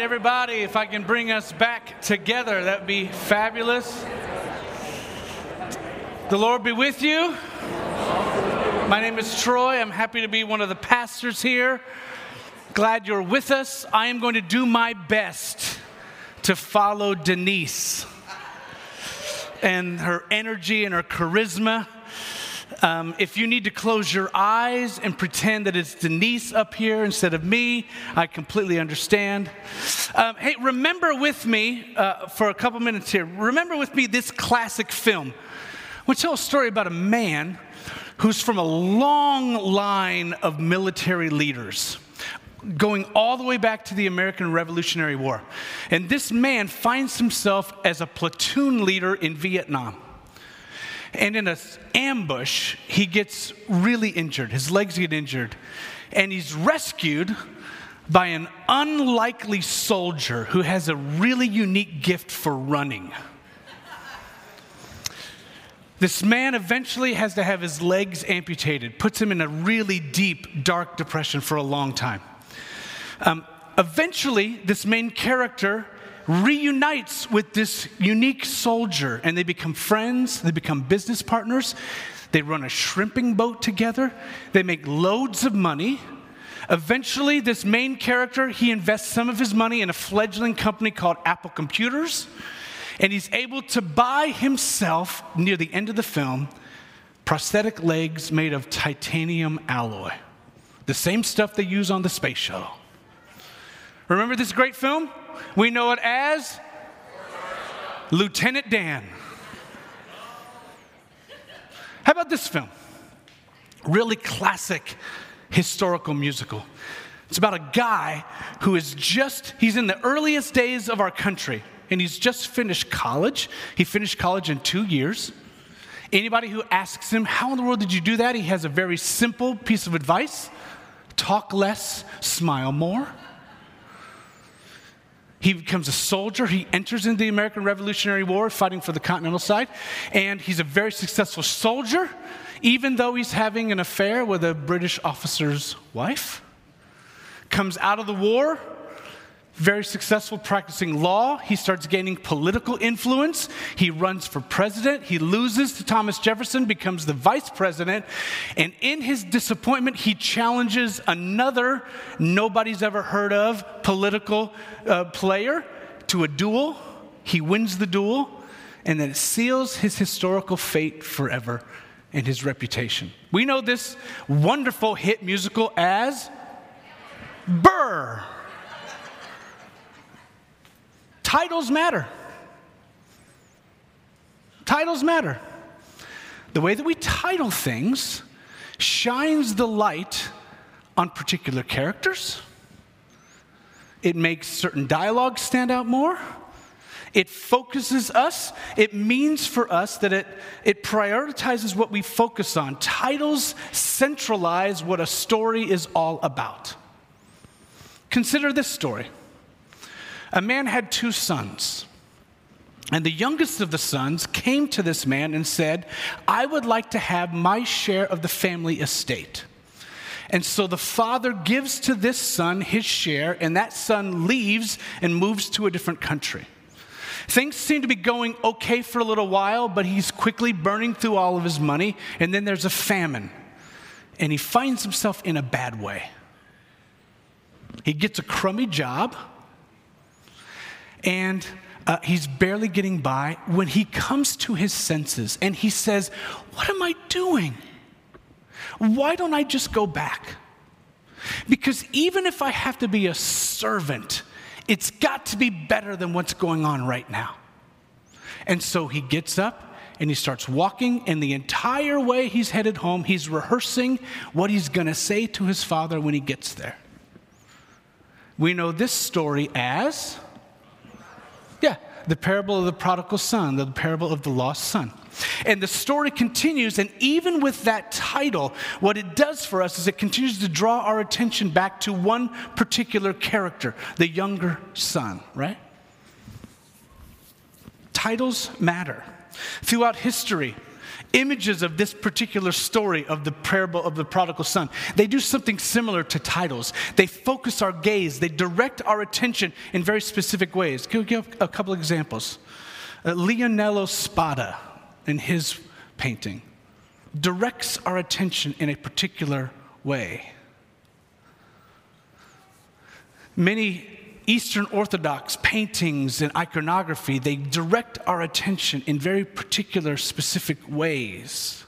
everybody, if I can bring us back together, that'd be fabulous. The Lord be with you. My name is Troy. I'm happy to be one of the pastors here. Glad you're with us. I am going to do my best to follow Denise and her energy and her charisma. Um, if you need to close your eyes and pretend that it's Denise up here instead of me, I completely understand. Um, hey, remember with me uh, for a couple minutes here, remember with me this classic film. To tell a story about a man who's from a long line of military leaders going all the way back to the American Revolutionary War. And this man finds himself as a platoon leader in Vietnam. And in an ambush, he gets really injured. His legs get injured. And he's rescued by an unlikely soldier who has a really unique gift for running. This man eventually has to have his legs amputated, puts him in a really deep, dark depression for a long time. Um, eventually, this main character reunites with this unique soldier and they become friends, they become business partners. They run a shrimping boat together, they make loads of money. Eventually, this main character, he invests some of his money in a fledgling company called Apple Computers, and he's able to buy himself, near the end of the film, prosthetic legs made of titanium alloy, the same stuff they use on the space shuttle. Remember this great film? We know it as Lieutenant Dan. How about this film? Really classic historical musical. It's about a guy who is just, he's in the earliest days of our country, and he's just finished college. He finished college in two years. Anybody who asks him, How in the world did you do that? He has a very simple piece of advice talk less, smile more. He becomes a soldier. He enters into the American Revolutionary War fighting for the Continental side. And he's a very successful soldier, even though he's having an affair with a British officer's wife. Comes out of the war, very successful practicing law. He starts gaining political influence. He runs for president. He loses to Thomas Jefferson, becomes the vice president. And in his disappointment, he challenges another nobody's ever heard of political uh, player to a duel. He wins the duel, and then it seals his historical fate forever and his reputation. We know this wonderful hit musical as Burr. Titles matter. Titles matter. The way that we title things shines the light on particular characters. It makes certain dialogue stand out more. It focuses us. It means for us that it, it prioritizes what we focus on. Titles centralize what a story is all about. Consider this story. A man had two sons. And the youngest of the sons came to this man and said, I would like to have my share of the family estate. And so the father gives to this son his share, and that son leaves and moves to a different country. Things seem to be going okay for a little while, but he's quickly burning through all of his money, and then there's a famine, and he finds himself in a bad way. He gets a crummy job and uh, he's barely getting by when he comes to his senses and he says, What am I doing? Why don't I just go back? Because even if I have to be a servant, it's got to be better than what's going on right now. And so he gets up and he starts walking, and the entire way he's headed home, he's rehearsing what he's gonna say to his father when he gets there. We know this story as the parable of the prodigal son, the parable of the lost son. And the story continues, and even with that title, what it does for us is it continues to draw our attention back to one particular character, the younger son, right? Titles matter. Throughout history, images of this particular story of the parable of the prodigal son, they do something similar to titles. They focus our gaze, they direct our attention in very specific ways. Can we give a couple examples? Uh, Leonello Spada, in his painting, directs our attention in a particular way. Many Eastern Orthodox paintings and iconography, they direct our attention in very particular, specific ways.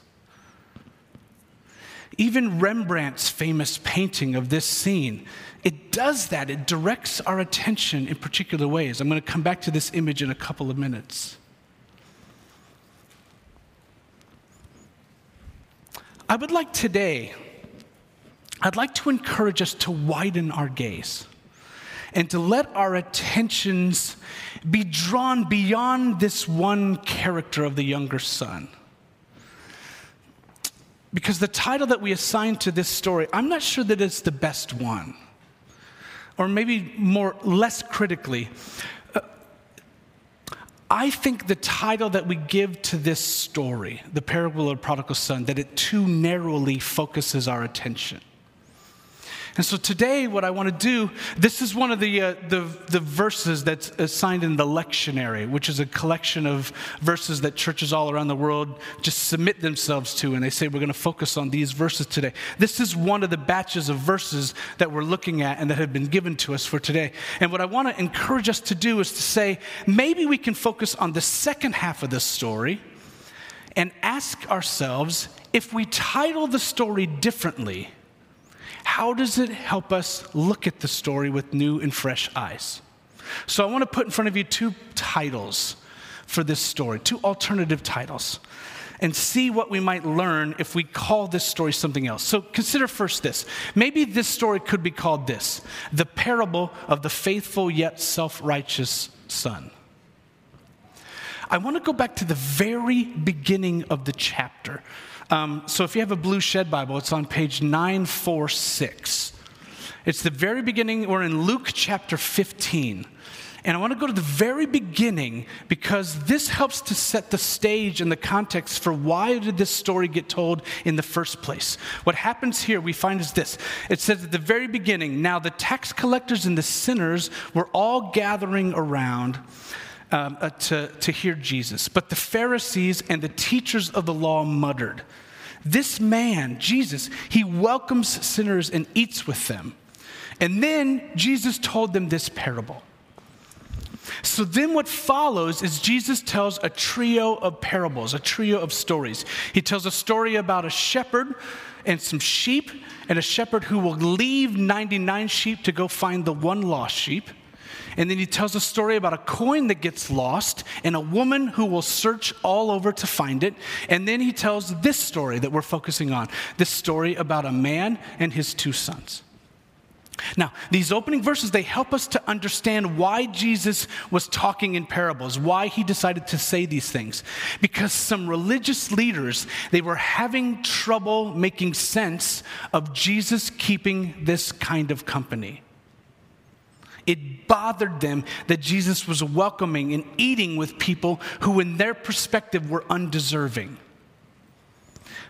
Even Rembrandt's famous painting of this scene, it does that. It directs our attention in particular ways. I'm going to come back to this image in a couple of minutes. I would like today, I'd like to encourage us to widen our gaze and to let our attentions be drawn beyond this one character of the younger son. Because the title that we assign to this story, I'm not sure that it's the best one. Or maybe more, less critically, uh, I think the title that we give to this story, the parable of the prodigal son, that it too narrowly focuses our attention. And so today, what I want to do, this is one of the, uh, the, the, verses that's assigned in the lectionary, which is a collection of verses that churches all around the world just submit themselves to. And they say, we're going to focus on these verses today. This is one of the batches of verses that we're looking at and that have been given to us for today. And what I want to encourage us to do is to say, maybe we can focus on the second half of this story and ask ourselves if we title the story differently how does it help us look at the story with new and fresh eyes? So I want to put in front of you two titles for this story, two alternative titles, and see what we might learn if we call this story something else. So consider first this. Maybe this story could be called this The Parable of the Faithful Yet Self Righteous Son. I want to go back to the very beginning of the chapter. Um, so if you have a blue shed Bible, it's on page 946. It's the very beginning. We're in Luke chapter 15. And I want to go to the very beginning because this helps to set the stage and the context for why did this story get told in the first place. What happens here we find is this. It says at the very beginning, now the tax collectors and the sinners were all gathering around um, uh, to, to hear Jesus. But the Pharisees and the teachers of the law muttered. This man, Jesus, he welcomes sinners and eats with them. And then Jesus told them this parable. So then, what follows is Jesus tells a trio of parables, a trio of stories. He tells a story about a shepherd and some sheep, and a shepherd who will leave 99 sheep to go find the one lost sheep. And then he tells a story about a coin that gets lost and a woman who will search all over to find it. And then he tells this story that we're focusing on this story about a man and his two sons. Now, these opening verses, they help us to understand why Jesus was talking in parables, why he decided to say these things. Because some religious leaders, they were having trouble making sense of Jesus keeping this kind of company. It bothered them that Jesus was welcoming and eating with people who, in their perspective, were undeserving.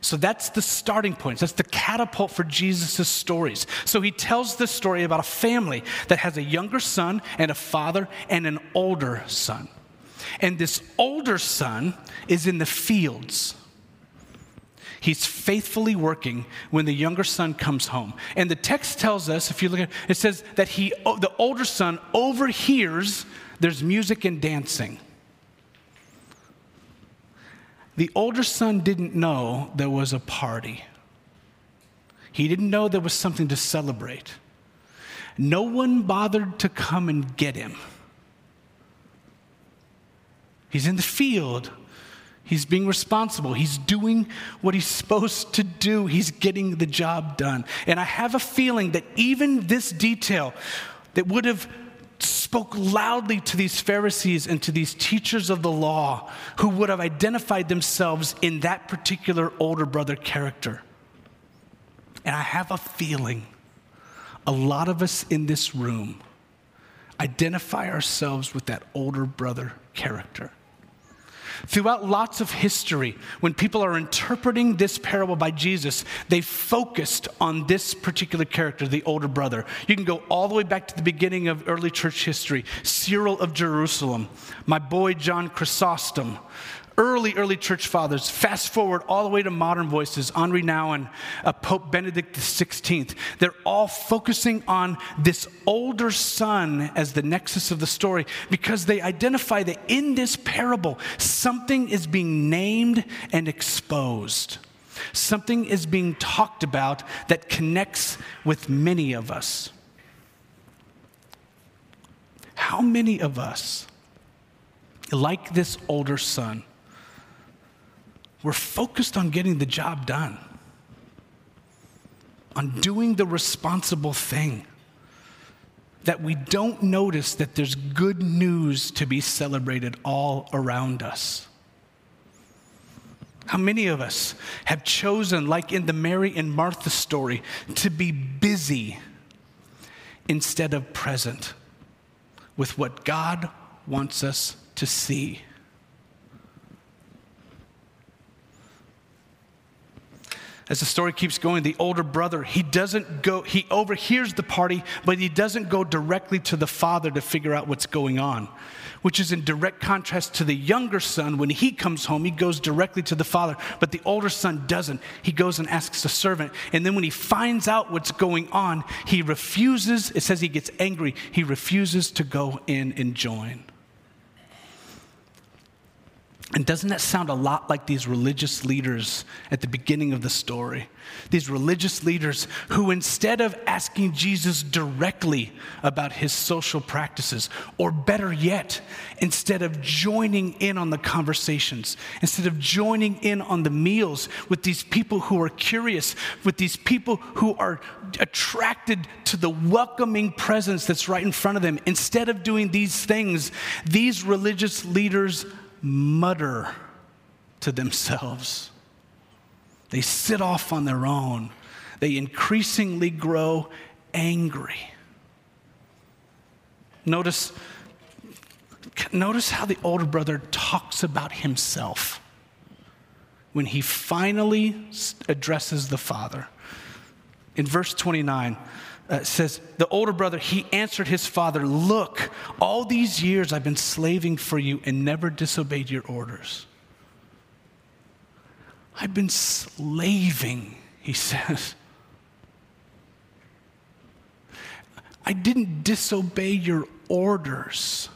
So that's the starting point. That's the catapult for Jesus' stories. So he tells this story about a family that has a younger son and a father and an older son. And this older son is in the fields. He's faithfully working when the younger son comes home. And the text tells us, if you look at it, it says that he, the older son overhears there's music and dancing. The older son didn't know there was a party. He didn't know there was something to celebrate. No one bothered to come and get him. He's in the field He's being responsible. He's doing what he's supposed to do. He's getting the job done. And I have a feeling that even this detail that would have spoke loudly to these Pharisees and to these teachers of the law who would have identified themselves in that particular older brother character. And I have a feeling a lot of us in this room identify ourselves with that older brother character. Throughout lots of history, when people are interpreting this parable by Jesus, they focused on this particular character, the older brother. You can go all the way back to the beginning of early church history Cyril of Jerusalem, my boy John Chrysostom, early, early church fathers. Fast forward all the way to modern voices, Henri Nouwen, uh, Pope Benedict XVI. They're all focusing on this older son as the nexus of the story because they identify that in this parable, something is being named and exposed. Something is being talked about that connects with many of us. How many of us, like this older son, we're focused on getting the job done, on doing the responsible thing, that we don't notice that there's good news to be celebrated all around us. How many of us have chosen, like in the Mary and Martha story, to be busy instead of present with what God wants us to see? As the story keeps going, the older brother, he doesn't go, he overhears the party, but he doesn't go directly to the father to figure out what's going on, which is in direct contrast to the younger son. When he comes home, he goes directly to the father, but the older son doesn't. He goes and asks the servant. And then when he finds out what's going on, he refuses, it says he gets angry, he refuses to go in and join. And doesn't that sound a lot like these religious leaders at the beginning of the story? These religious leaders who, instead of asking Jesus directly about his social practices, or better yet, instead of joining in on the conversations, instead of joining in on the meals with these people who are curious, with these people who are attracted to the welcoming presence that's right in front of them, instead of doing these things, these religious leaders mutter to themselves. They sit off on their own. They increasingly grow angry. Notice, notice how the older brother talks about himself when he finally addresses the father. In verse 29, uh, says, The older brother, he answered his father, Look, all these years I've been slaving for you and never disobeyed your orders. I've been slaving, he says. I didn't disobey your orders.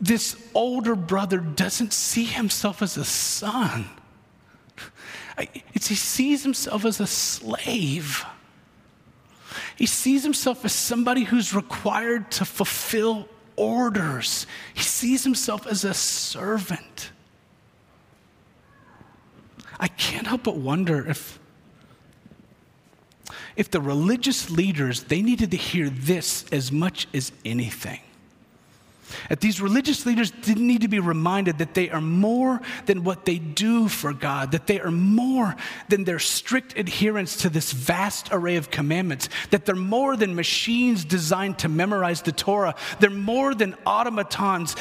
This older brother doesn't see himself as a son. It's he sees himself as a slave. He sees himself as somebody who's required to fulfill orders. He sees himself as a servant. I can't help but wonder if if the religious leaders they needed to hear this as much as anything that these religious leaders didn't need to be reminded that they are more than what they do for God, that they are more than their strict adherence to this vast array of commandments, that they're more than machines designed to memorize the Torah, they're more than automatons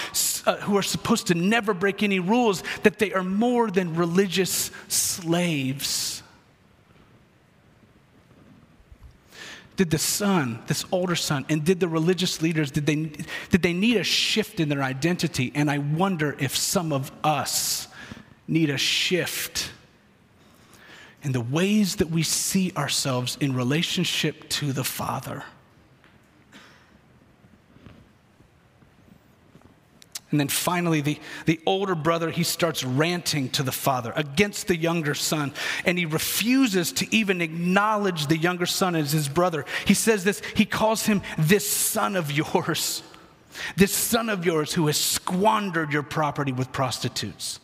uh, who are supposed to never break any rules, that they are more than religious slaves. Did the son, this older son, and did the religious leaders, did they, did they need a shift in their identity? And I wonder if some of us need a shift in the ways that we see ourselves in relationship to the Father. And then finally, the, the older brother, he starts ranting to the father against the younger son. And he refuses to even acknowledge the younger son as his brother. He says this, he calls him this son of yours, this son of yours who has squandered your property with prostitutes.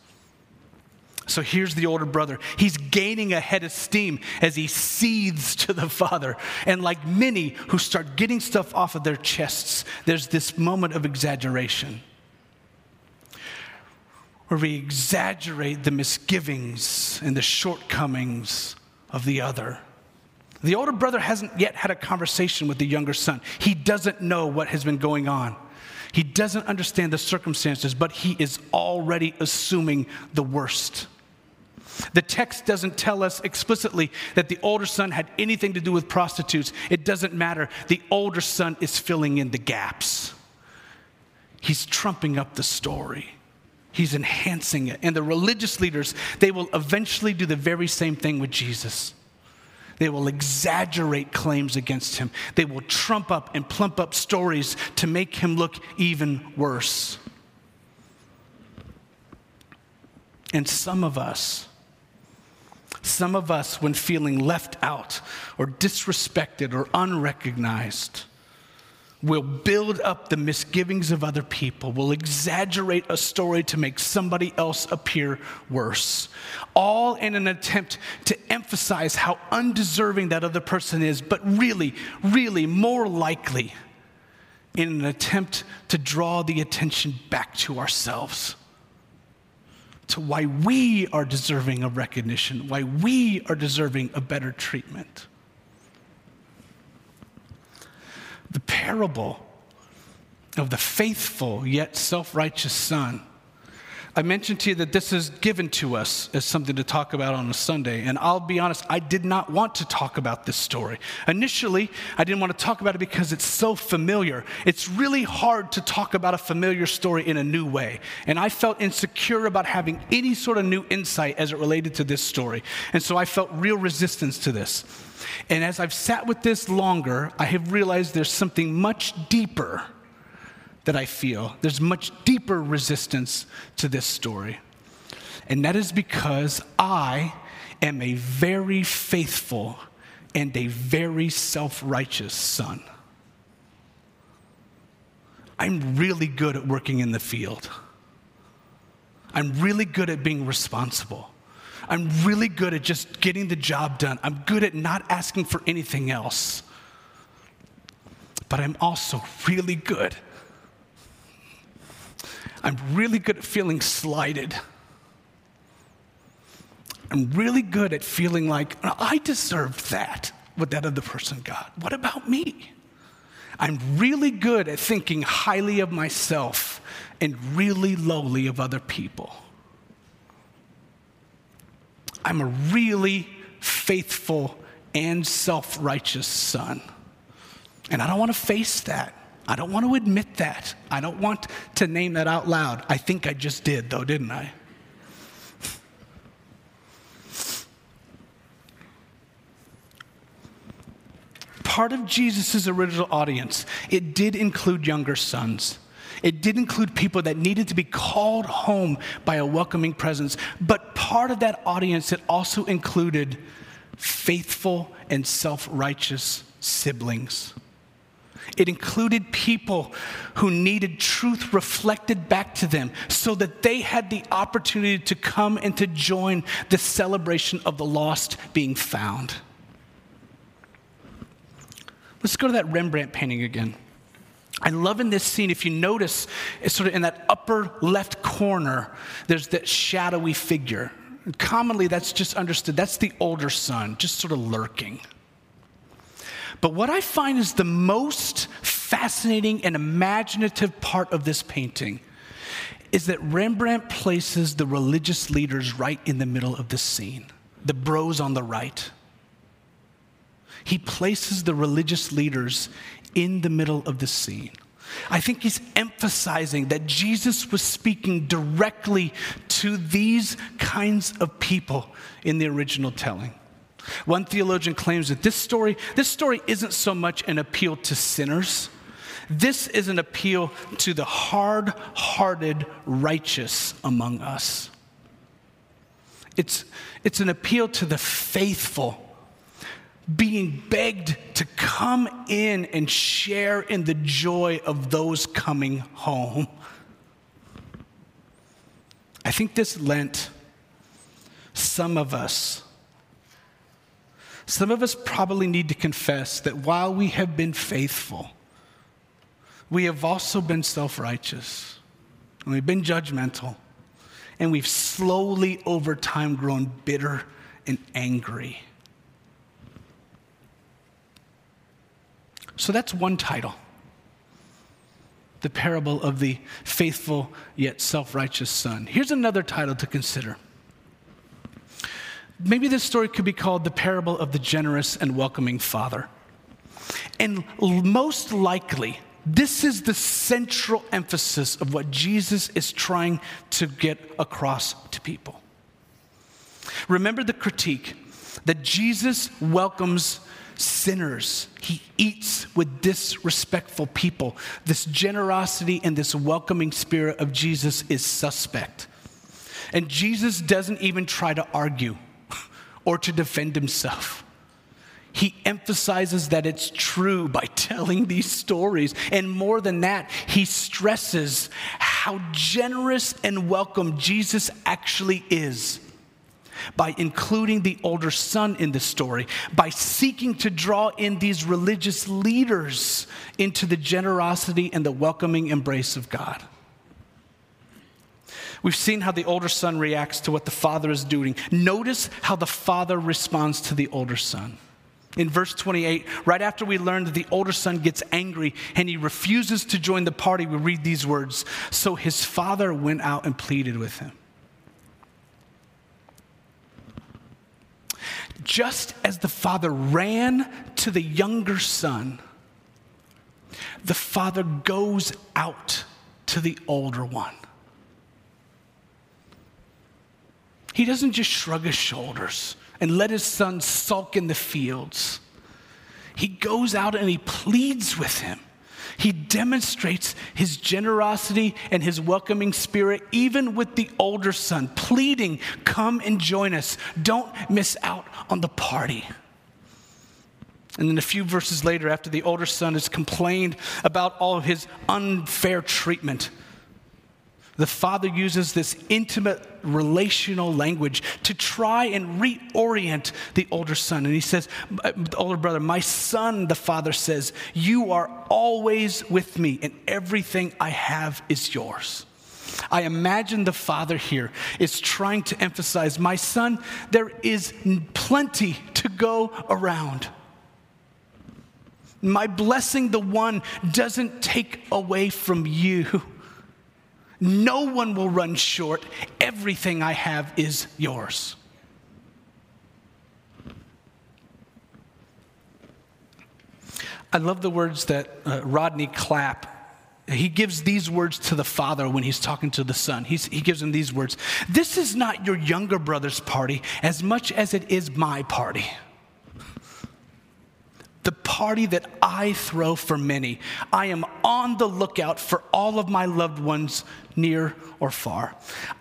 So here's the older brother. He's gaining a head of steam as he seethes to the father. And like many who start getting stuff off of their chests, there's this moment of exaggeration where we exaggerate the misgivings and the shortcomings of the other. The older brother hasn't yet had a conversation with the younger son. He doesn't know what has been going on. He doesn't understand the circumstances, but he is already assuming the worst. The text doesn't tell us explicitly that the older son had anything to do with prostitutes. It doesn't matter. The older son is filling in the gaps. He's trumping up the story. He's enhancing it. And the religious leaders, they will eventually do the very same thing with Jesus. They will exaggerate claims against him. They will trump up and plump up stories to make him look even worse. And some of us, some of us, when feeling left out or disrespected or unrecognized, will build up the misgivings of other people, will exaggerate a story to make somebody else appear worse, all in an attempt to emphasize how undeserving that other person is, but really, really more likely in an attempt to draw the attention back to ourselves. To why we are deserving of recognition, why we are deserving of better treatment. The parable of the faithful yet self righteous son. I mentioned to you that this is given to us as something to talk about on a Sunday. And I'll be honest, I did not want to talk about this story. Initially, I didn't want to talk about it because it's so familiar. It's really hard to talk about a familiar story in a new way. And I felt insecure about having any sort of new insight as it related to this story. And so I felt real resistance to this. And as I've sat with this longer, I have realized there's something much deeper that I feel. There's much deeper resistance to this story. And that is because I am a very faithful and a very self righteous son. I'm really good at working in the field. I'm really good at being responsible. I'm really good at just getting the job done. I'm good at not asking for anything else. But I'm also really good. I'm really good at feeling slighted. I'm really good at feeling like I deserved that, what that other person got. What about me? I'm really good at thinking highly of myself and really lowly of other people. I'm a really faithful and self righteous son. And I don't want to face that. I don't want to admit that. I don't want to name that out loud. I think I just did, though, didn't I? Part of Jesus' original audience, it did include younger sons. It did include people that needed to be called home by a welcoming presence. But part of that audience, it also included faithful and self righteous siblings. It included people who needed truth reflected back to them so that they had the opportunity to come and to join the celebration of the lost being found. Let's go to that Rembrandt painting again. I love in this scene, if you notice, it's sort of in that upper left corner, there's that shadowy figure. Commonly, that's just understood. That's the older son, just sort of lurking. But what I find is the most fascinating and imaginative part of this painting is that Rembrandt places the religious leaders right in the middle of the scene, the bros on the right. He places the religious leaders in the middle of the scene. I think he's emphasizing that Jesus was speaking directly to these kinds of people in the original telling. One theologian claims that this story, this story isn't so much an appeal to sinners. This is an appeal to the hard hearted righteous among us. It's, it's an appeal to the faithful being begged to come in and share in the joy of those coming home. I think this Lent, some of us, some of us probably need to confess that while we have been faithful, we have also been self righteous, and we've been judgmental, and we've slowly over time grown bitter and angry. So that's one title. the parable of the faithful yet self righteous son. Here's another title to consider. Maybe this story could be called the parable of the generous and welcoming father. And most likely, this is the central emphasis of what Jesus is trying to get across to people. Remember the critique that Jesus welcomes sinners. He eats with disrespectful people. This generosity and this welcoming spirit of Jesus is suspect. And Jesus doesn't even try to argue or to defend himself. He emphasizes that it's true by telling these stories. And more than that, he stresses how generous and welcome Jesus actually is by including the older son in the story, by seeking to draw in these religious leaders into the generosity and the welcoming embrace of God. We've seen how the older son reacts to what the father is doing. Notice how the father responds to the older son. In verse 28, right after we learn that the older son gets angry and he refuses to join the party, we read these words So his father went out and pleaded with him. just as the father ran to the younger son, the father goes out to the older one. He doesn't just shrug his shoulders and let his son sulk in the fields. He goes out and he pleads with him. He demonstrates his generosity and his welcoming spirit, even with the older son, pleading, Come and join us. Don't miss out on the party. And then a few verses later, after the older son has complained about all of his unfair treatment, the father uses this intimate relational language to try and reorient the older son. And he says, the older brother, my son, the father says, you are always with me, and everything I have is yours. I imagine the father here is trying to emphasize, my son, there is plenty to go around. My blessing, the one, doesn't take away from you. No one will run short. Everything I have is yours. I love the words that uh, Rodney Clapp he gives these words to the father when he's talking to the son. He's, he gives him these words This is not your younger brother's party as much as it is my party party that I throw for many. I am on the lookout for all of my loved ones, near or far.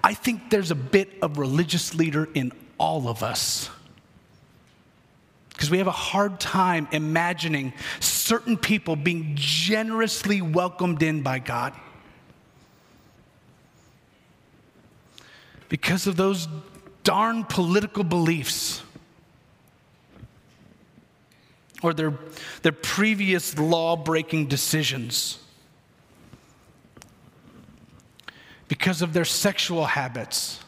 I think there's a bit of religious leader in all of us. Because we have a hard time imagining certain people being generously welcomed in by God. Because of those darn political beliefs or their, their previous law breaking decisions, because of their sexual habits,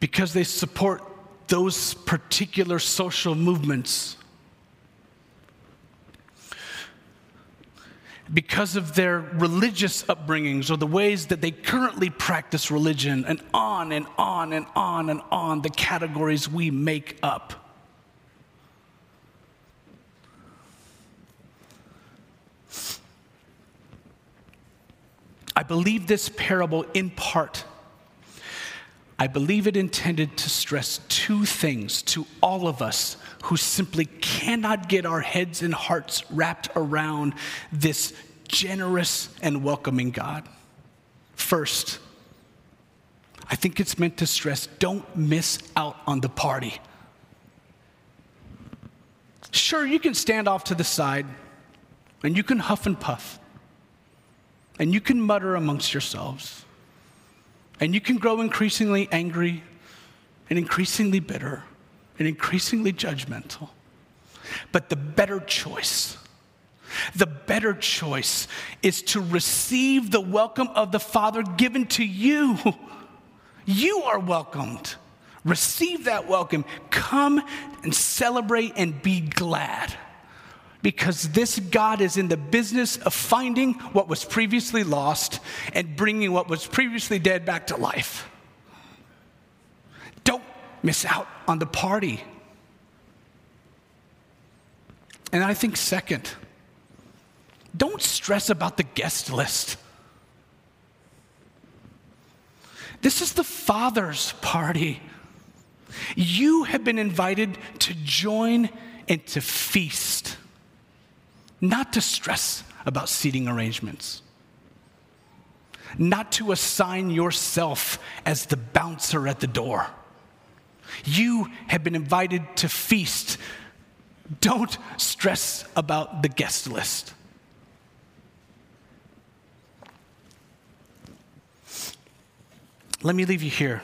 because they support those particular social movements. Because of their religious upbringings or the ways that they currently practice religion, and on and on and on and on the categories we make up. I believe this parable in part. I believe it intended to stress two things to all of us who simply cannot get our heads and hearts wrapped around this generous and welcoming God. First, I think it's meant to stress don't miss out on the party. Sure, you can stand off to the side and you can huff and puff and you can mutter amongst yourselves and you can grow increasingly angry and increasingly bitter and increasingly judgmental. But the better choice, the better choice is to receive the welcome of the Father given to you. You are welcomed. Receive that welcome. Come and celebrate and be glad. Because this God is in the business of finding what was previously lost and bringing what was previously dead back to life. Don't miss out on the party. And I think, second, don't stress about the guest list. This is the Father's party. You have been invited to join and to feast, not to stress about seating arrangements, not to assign yourself as the bouncer at the door. You have been invited to feast. Don't stress about the guest list. Let me leave you here.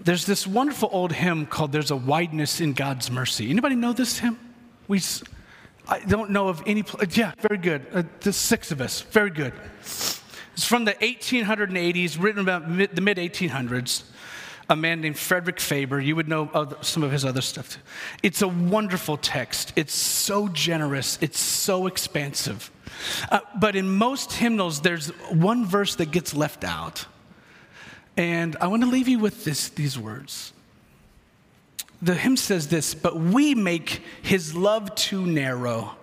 There's this wonderful old hymn called There's a Wideness in God's Mercy. Anybody know this hymn? We, I don't know of any, yeah, very good. Uh, the six of us, very good. It's from the 1880s, written about mid, the mid 1800s. A man named Frederick Faber. You would know other, some of his other stuff. It's a wonderful text. It's so generous. It's so expansive. Uh, but in most hymnals, there's one verse that gets left out. And I want to leave you with this, these words. The hymn says this, but we make his love too narrow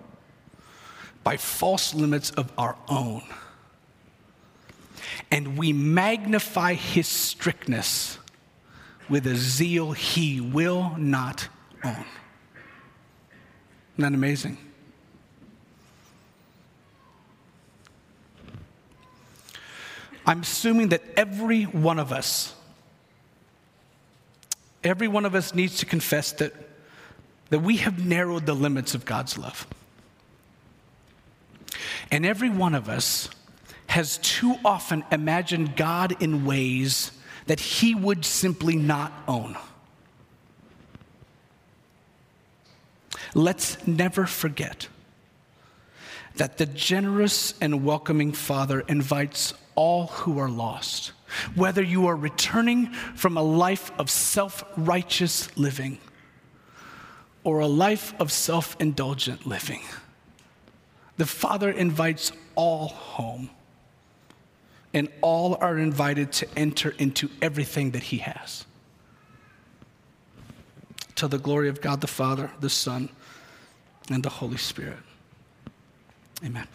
by false limits of our own. And we magnify his strictness with a zeal he will not own. Isn't that amazing? I'm assuming that every one of us, every one of us needs to confess that, that we have narrowed the limits of God's love. And every one of us has too often imagined God in ways that he would simply not own. Let's never forget that the generous and welcoming Father invites all who are lost, whether you are returning from a life of self righteous living or a life of self indulgent living. The Father invites all home, and all are invited to enter into everything that He has. To the glory of God the Father, the Son, and the Holy Spirit. Amen.